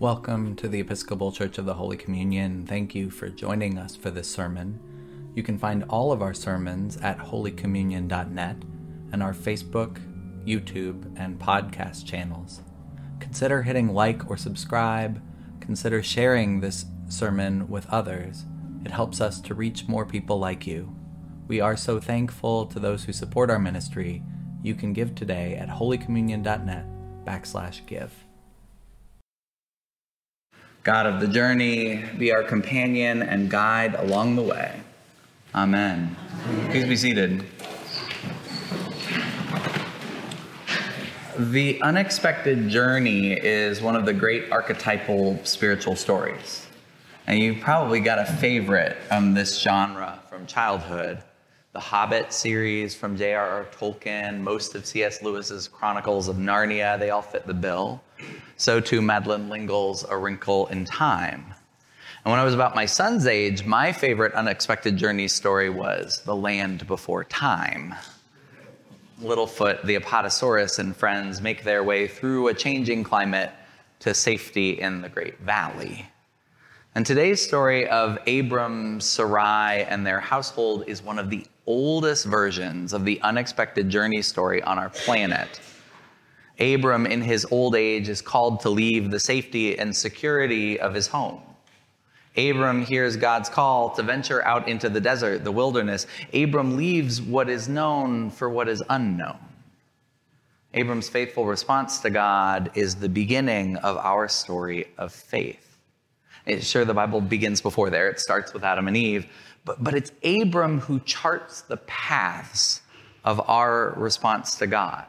Welcome to the Episcopal Church of the Holy Communion. Thank you for joining us for this sermon. You can find all of our sermons at holycommunion.net and our Facebook, YouTube, and podcast channels. Consider hitting like or subscribe. Consider sharing this sermon with others. It helps us to reach more people like you. We are so thankful to those who support our ministry. You can give today at holycommunion.net backslash give. God of the journey, be our companion and guide along the way. Amen. Please be seated. The unexpected journey is one of the great archetypal spiritual stories. And you've probably got a favorite from this genre from childhood. The Hobbit series from J.R.R. Tolkien, most of C.S. Lewis's Chronicles of Narnia, they all fit the bill. So too Madeleine L'Engle's A Wrinkle in Time. And when I was about my son's age, my favorite unexpected journey story was The Land Before Time. Littlefoot, the Apatosaurus, and friends make their way through a changing climate to safety in the Great Valley. And today's story of Abram, Sarai, and their household is one of the oldest versions of the unexpected journey story on our planet. Abram, in his old age, is called to leave the safety and security of his home. Abram hears God's call to venture out into the desert, the wilderness. Abram leaves what is known for what is unknown. Abram's faithful response to God is the beginning of our story of faith. sure, the Bible begins before there, it starts with Adam and Eve, but, but it's Abram who charts the paths of our response to God.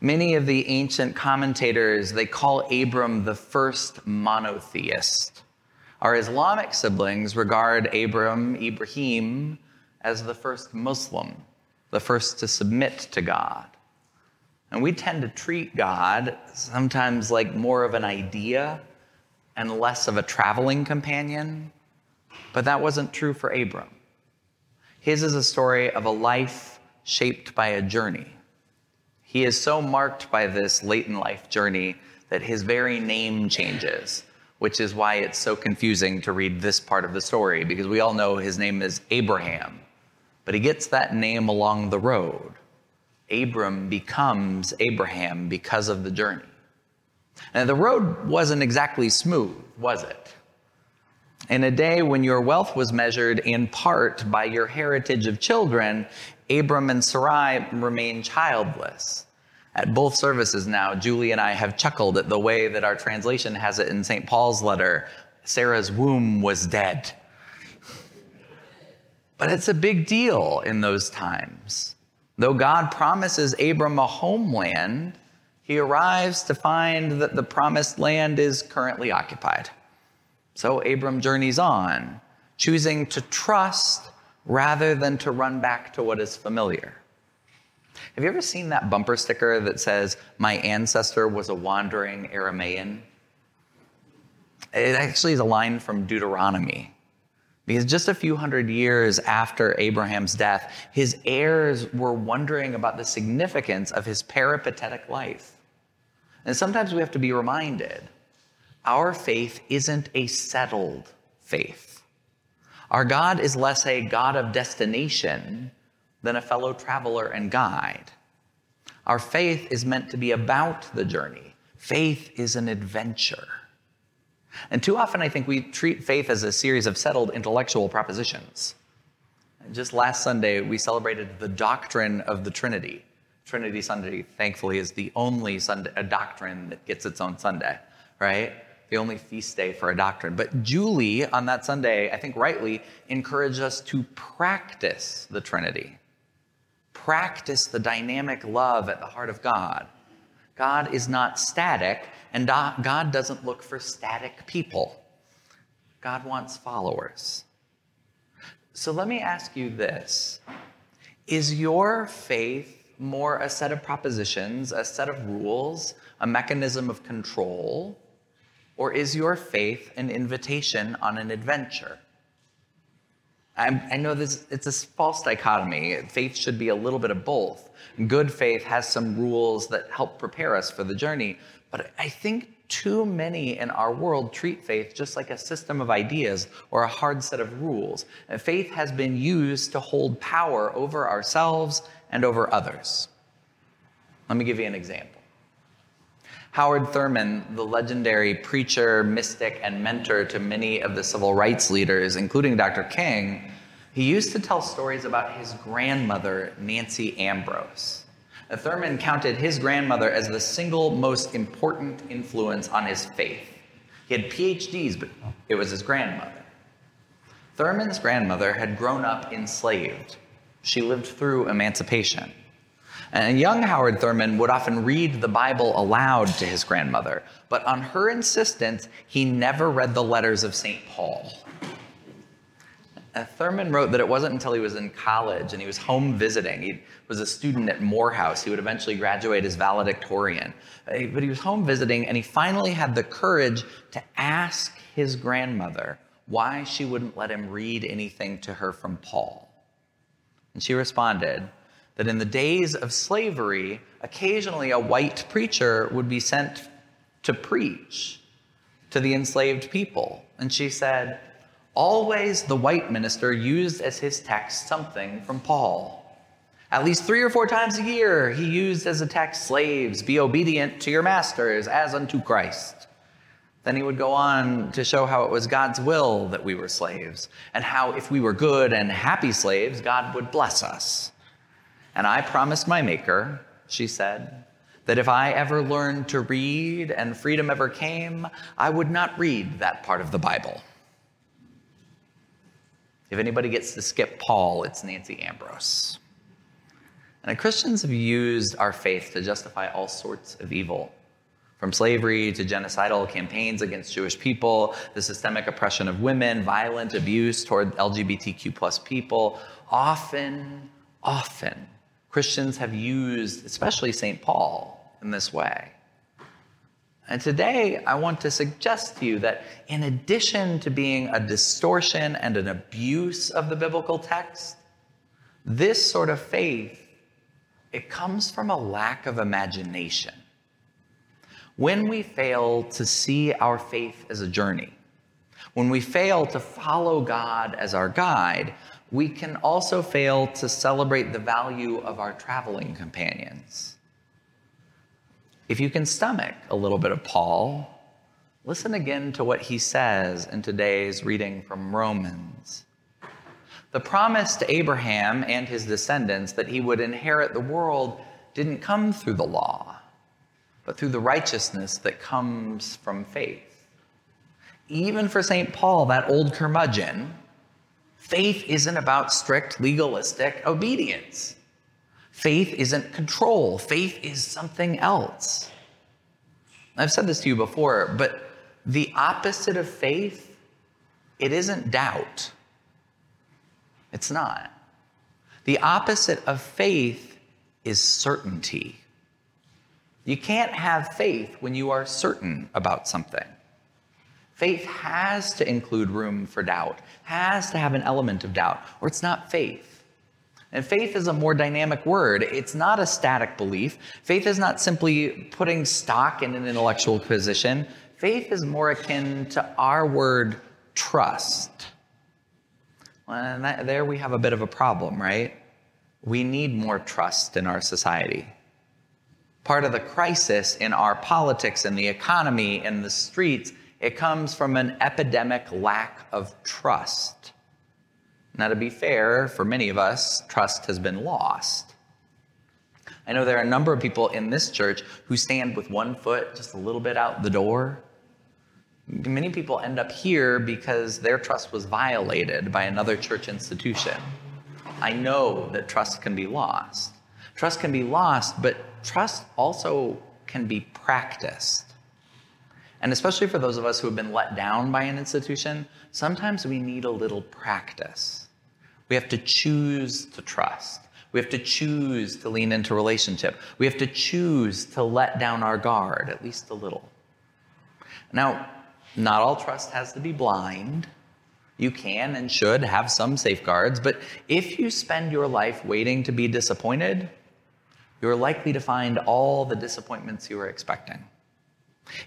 Many of the ancient commentators, they call Abram the first monotheist. Our Islamic siblings regard Abram, Ibrahim, as the first Muslim, the first to submit to God. And we tend to treat God sometimes like more of an idea and less of a traveling companion. But that wasn't true for Abram. His is a story of a life shaped by a journey. He is so marked by this late in life journey that his very name changes, which is why it's so confusing to read this part of the story, because we all know his name is Abraham, but he gets that name along the road. Abram becomes Abraham because of the journey. Now, the road wasn't exactly smooth, was it? In a day when your wealth was measured in part by your heritage of children, Abram and Sarai remain childless. At both services now, Julie and I have chuckled at the way that our translation has it in St. Paul's letter Sarah's womb was dead. But it's a big deal in those times. Though God promises Abram a homeland, he arrives to find that the promised land is currently occupied. So Abram journeys on, choosing to trust rather than to run back to what is familiar. Have you ever seen that bumper sticker that says, My ancestor was a wandering Aramaean? It actually is a line from Deuteronomy. Because just a few hundred years after Abraham's death, his heirs were wondering about the significance of his peripatetic life. And sometimes we have to be reminded our faith isn't a settled faith. Our God is less a God of destination than a fellow traveler and guide. Our faith is meant to be about the journey. Faith is an adventure. And too often, I think we treat faith as a series of settled intellectual propositions. Just last Sunday, we celebrated the doctrine of the Trinity. Trinity Sunday, thankfully, is the only Sunday, a doctrine that gets its own Sunday, right? The only feast day for a doctrine. But Julie, on that Sunday, I think rightly, encouraged us to practice the Trinity, practice the dynamic love at the heart of God. God is not static, and God doesn't look for static people. God wants followers. So let me ask you this Is your faith more a set of propositions, a set of rules, a mechanism of control? Or is your faith an invitation on an adventure? I know this, it's a false dichotomy. Faith should be a little bit of both. Good faith has some rules that help prepare us for the journey, but I think too many in our world treat faith just like a system of ideas or a hard set of rules. And faith has been used to hold power over ourselves and over others. Let me give you an example. Howard Thurman, the legendary preacher, mystic, and mentor to many of the civil rights leaders, including Dr. King, he used to tell stories about his grandmother, Nancy Ambrose. Uh, Thurman counted his grandmother as the single most important influence on his faith. He had PhDs, but it was his grandmother. Thurman's grandmother had grown up enslaved. She lived through emancipation. And young Howard Thurman would often read the Bible aloud to his grandmother, but on her insistence, he never read the letters of St. Paul. Uh, Thurman wrote that it wasn't until he was in college and he was home visiting. He was a student at Morehouse. He would eventually graduate as valedictorian. Uh, but he was home visiting and he finally had the courage to ask his grandmother why she wouldn't let him read anything to her from Paul. And she responded that in the days of slavery, occasionally a white preacher would be sent to preach to the enslaved people. And she said, Always the white minister used as his text something from Paul. At least three or four times a year, he used as a text, Slaves, be obedient to your masters as unto Christ. Then he would go on to show how it was God's will that we were slaves, and how if we were good and happy slaves, God would bless us. And I promised my Maker, she said, that if I ever learned to read and freedom ever came, I would not read that part of the Bible. If anybody gets to skip Paul, it's Nancy Ambrose. And Christians have used our faith to justify all sorts of evil, from slavery to genocidal campaigns against Jewish people, the systemic oppression of women, violent abuse toward LGBTQ plus people. Often, often, Christians have used, especially St. Paul, in this way. And today, I want to suggest to you that in addition to being a distortion and an abuse of the biblical text, this sort of faith, it comes from a lack of imagination. When we fail to see our faith as a journey, when we fail to follow God as our guide, we can also fail to celebrate the value of our traveling companions. If you can stomach a little bit of Paul, listen again to what he says in today's reading from Romans. The promise to Abraham and his descendants that he would inherit the world didn't come through the law, but through the righteousness that comes from faith. Even for St. Paul, that old curmudgeon, faith isn't about strict legalistic obedience. Faith isn't control, faith is something else. I've said this to you before, but the opposite of faith, it isn't doubt. It's not. The opposite of faith is certainty. You can't have faith when you are certain about something. Faith has to include room for doubt, has to have an element of doubt, or it's not faith. And faith is a more dynamic word. It's not a static belief. Faith is not simply putting stock in an intellectual position. Faith is more akin to our word trust. And that, there we have a bit of a problem, right? We need more trust in our society. Part of the crisis in our politics and the economy and the streets, it comes from an epidemic lack of trust. Now, to be fair, for many of us, trust has been lost. I know there are a number of people in this church who stand with one foot just a little bit out the door. Many people end up here because their trust was violated by another church institution. I know that trust can be lost. Trust can be lost, but trust also can be practiced. And especially for those of us who have been let down by an institution, sometimes we need a little practice. We have to choose to trust. We have to choose to lean into relationship. We have to choose to let down our guard, at least a little. Now, not all trust has to be blind. You can and should have some safeguards, but if you spend your life waiting to be disappointed, you're likely to find all the disappointments you were expecting.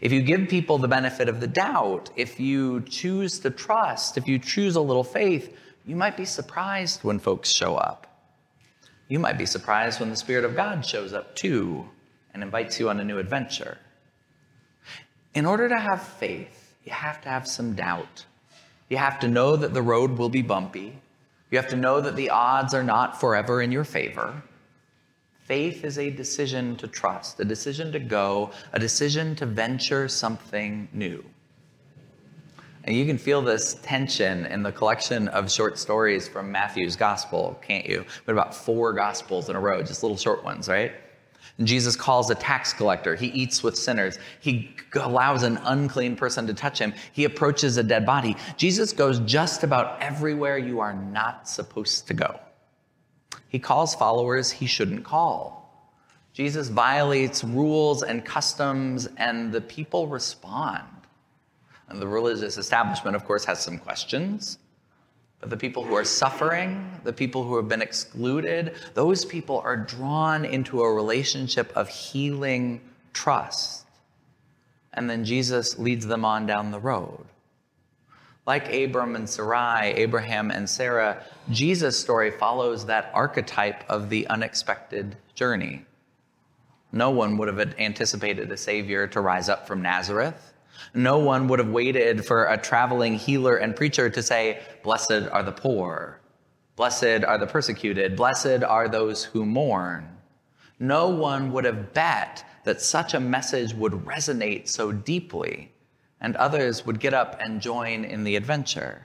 If you give people the benefit of the doubt, if you choose to trust, if you choose a little faith, you might be surprised when folks show up. You might be surprised when the Spirit of God shows up too and invites you on a new adventure. In order to have faith, you have to have some doubt. You have to know that the road will be bumpy. You have to know that the odds are not forever in your favor. Faith is a decision to trust, a decision to go, a decision to venture something new. And you can feel this tension in the collection of short stories from Matthew's gospel, can't you? But about four gospels in a row, just little short ones, right? And Jesus calls a tax collector. He eats with sinners. He allows an unclean person to touch him. He approaches a dead body. Jesus goes just about everywhere you are not supposed to go. He calls followers he shouldn't call. Jesus violates rules and customs, and the people respond. And the religious establishment, of course, has some questions. But the people who are suffering, the people who have been excluded, those people are drawn into a relationship of healing trust. And then Jesus leads them on down the road. Like Abram and Sarai, Abraham and Sarah, Jesus' story follows that archetype of the unexpected journey. No one would have anticipated a Savior to rise up from Nazareth. No one would have waited for a traveling healer and preacher to say, Blessed are the poor, blessed are the persecuted, blessed are those who mourn. No one would have bet that such a message would resonate so deeply and others would get up and join in the adventure.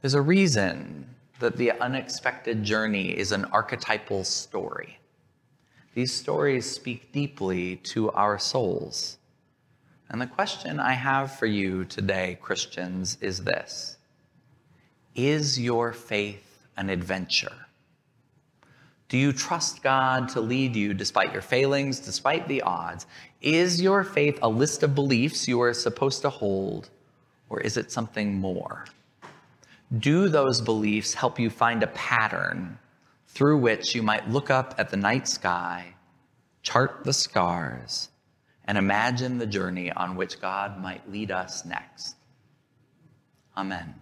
There's a reason that the unexpected journey is an archetypal story. These stories speak deeply to our souls. And the question I have for you today, Christians, is this Is your faith an adventure? Do you trust God to lead you despite your failings, despite the odds? Is your faith a list of beliefs you are supposed to hold, or is it something more? Do those beliefs help you find a pattern through which you might look up at the night sky, chart the stars, and imagine the journey on which God might lead us next? Amen.